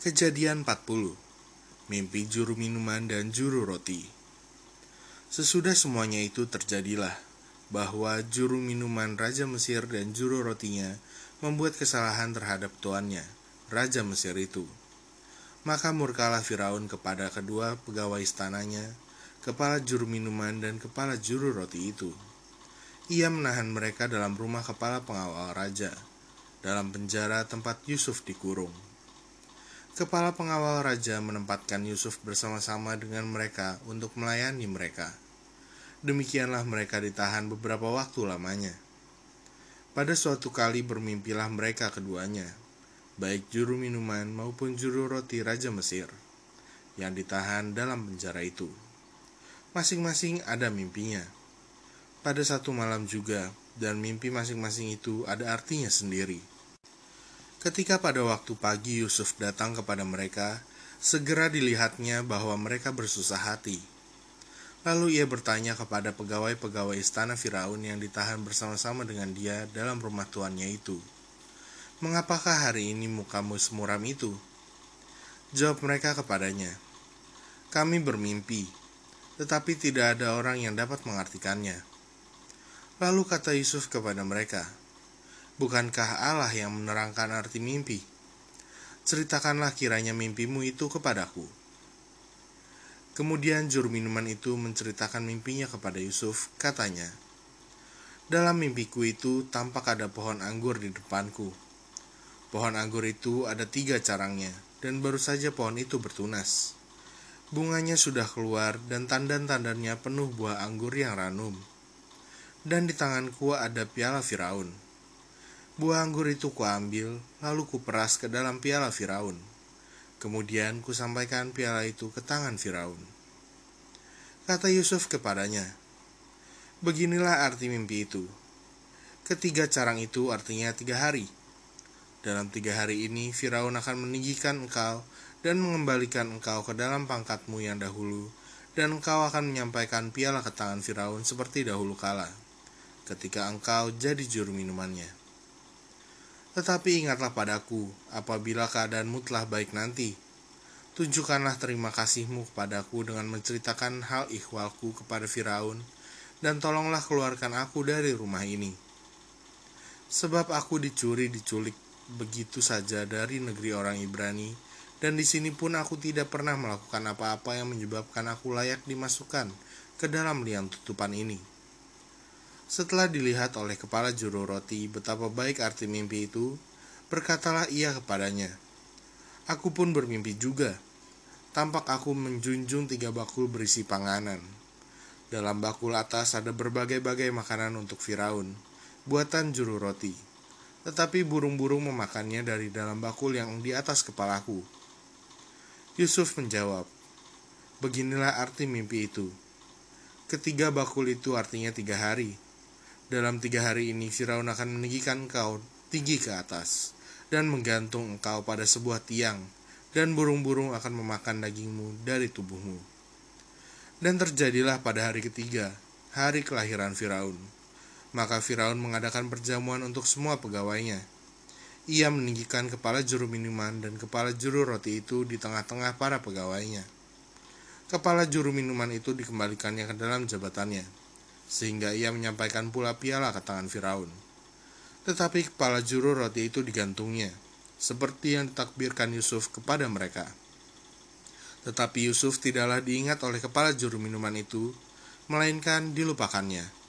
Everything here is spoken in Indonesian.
Kejadian 40 Mimpi juru minuman dan juru roti Sesudah semuanya itu terjadilah bahwa juru minuman Raja Mesir dan juru rotinya membuat kesalahan terhadap tuannya, Raja Mesir itu. Maka murkalah Firaun kepada kedua pegawai istananya, kepala juru minuman dan kepala juru roti itu. Ia menahan mereka dalam rumah kepala pengawal raja, dalam penjara tempat Yusuf dikurung. Kepala pengawal raja menempatkan Yusuf bersama-sama dengan mereka untuk melayani mereka. Demikianlah mereka ditahan beberapa waktu lamanya. Pada suatu kali bermimpilah mereka keduanya, baik juru minuman maupun juru roti Raja Mesir, yang ditahan dalam penjara itu. Masing-masing ada mimpinya. Pada satu malam juga, dan mimpi masing-masing itu ada artinya sendiri. Ketika pada waktu pagi Yusuf datang kepada mereka, segera dilihatnya bahwa mereka bersusah hati. Lalu ia bertanya kepada pegawai-pegawai istana Firaun yang ditahan bersama-sama dengan dia dalam rumah tuannya itu, "Mengapakah hari ini mukamu semuram itu?" Jawab mereka kepadanya, "Kami bermimpi, tetapi tidak ada orang yang dapat mengartikannya." Lalu kata Yusuf kepada mereka, Bukankah Allah yang menerangkan arti mimpi? Ceritakanlah kiranya mimpimu itu kepadaku. Kemudian juru minuman itu menceritakan mimpinya kepada Yusuf, katanya, Dalam mimpiku itu tampak ada pohon anggur di depanku. Pohon anggur itu ada tiga carangnya, dan baru saja pohon itu bertunas. Bunganya sudah keluar dan tandan-tandannya penuh buah anggur yang ranum. Dan di tanganku ada piala Firaun Buah anggur itu kuambil, lalu kuperas ke dalam piala Firaun. Kemudian kusampaikan piala itu ke tangan Firaun. Kata Yusuf kepadanya, Beginilah arti mimpi itu. Ketiga carang itu artinya tiga hari. Dalam tiga hari ini Firaun akan meninggikan engkau dan mengembalikan engkau ke dalam pangkatmu yang dahulu, dan engkau akan menyampaikan piala ke tangan Firaun seperti dahulu kala, ketika engkau jadi juru minumannya. Tetapi ingatlah padaku, apabila keadaanmu telah baik nanti, tunjukkanlah terima kasihmu kepadaku dengan menceritakan hal ikhwalku kepada Firaun, dan tolonglah keluarkan aku dari rumah ini. Sebab aku dicuri diculik begitu saja dari negeri orang Ibrani, dan di sini pun aku tidak pernah melakukan apa-apa yang menyebabkan aku layak dimasukkan ke dalam liang tutupan ini. Setelah dilihat oleh kepala juru roti betapa baik arti mimpi itu, berkatalah ia kepadanya, Aku pun bermimpi juga. Tampak aku menjunjung tiga bakul berisi panganan. Dalam bakul atas ada berbagai-bagai makanan untuk Firaun, buatan juru roti. Tetapi burung-burung memakannya dari dalam bakul yang di atas kepalaku. Yusuf menjawab, Beginilah arti mimpi itu. Ketiga bakul itu artinya tiga hari dalam tiga hari ini Firaun akan meninggikan engkau tinggi ke atas dan menggantung engkau pada sebuah tiang dan burung-burung akan memakan dagingmu dari tubuhmu. Dan terjadilah pada hari ketiga, hari kelahiran Firaun. Maka Firaun mengadakan perjamuan untuk semua pegawainya. Ia meninggikan kepala juru minuman dan kepala juru roti itu di tengah-tengah para pegawainya. Kepala juru minuman itu dikembalikannya ke dalam jabatannya sehingga ia menyampaikan pula piala ke tangan Firaun. Tetapi kepala juru roti itu digantungnya, seperti yang ditakbirkan Yusuf kepada mereka. Tetapi Yusuf tidaklah diingat oleh kepala juru minuman itu, melainkan dilupakannya.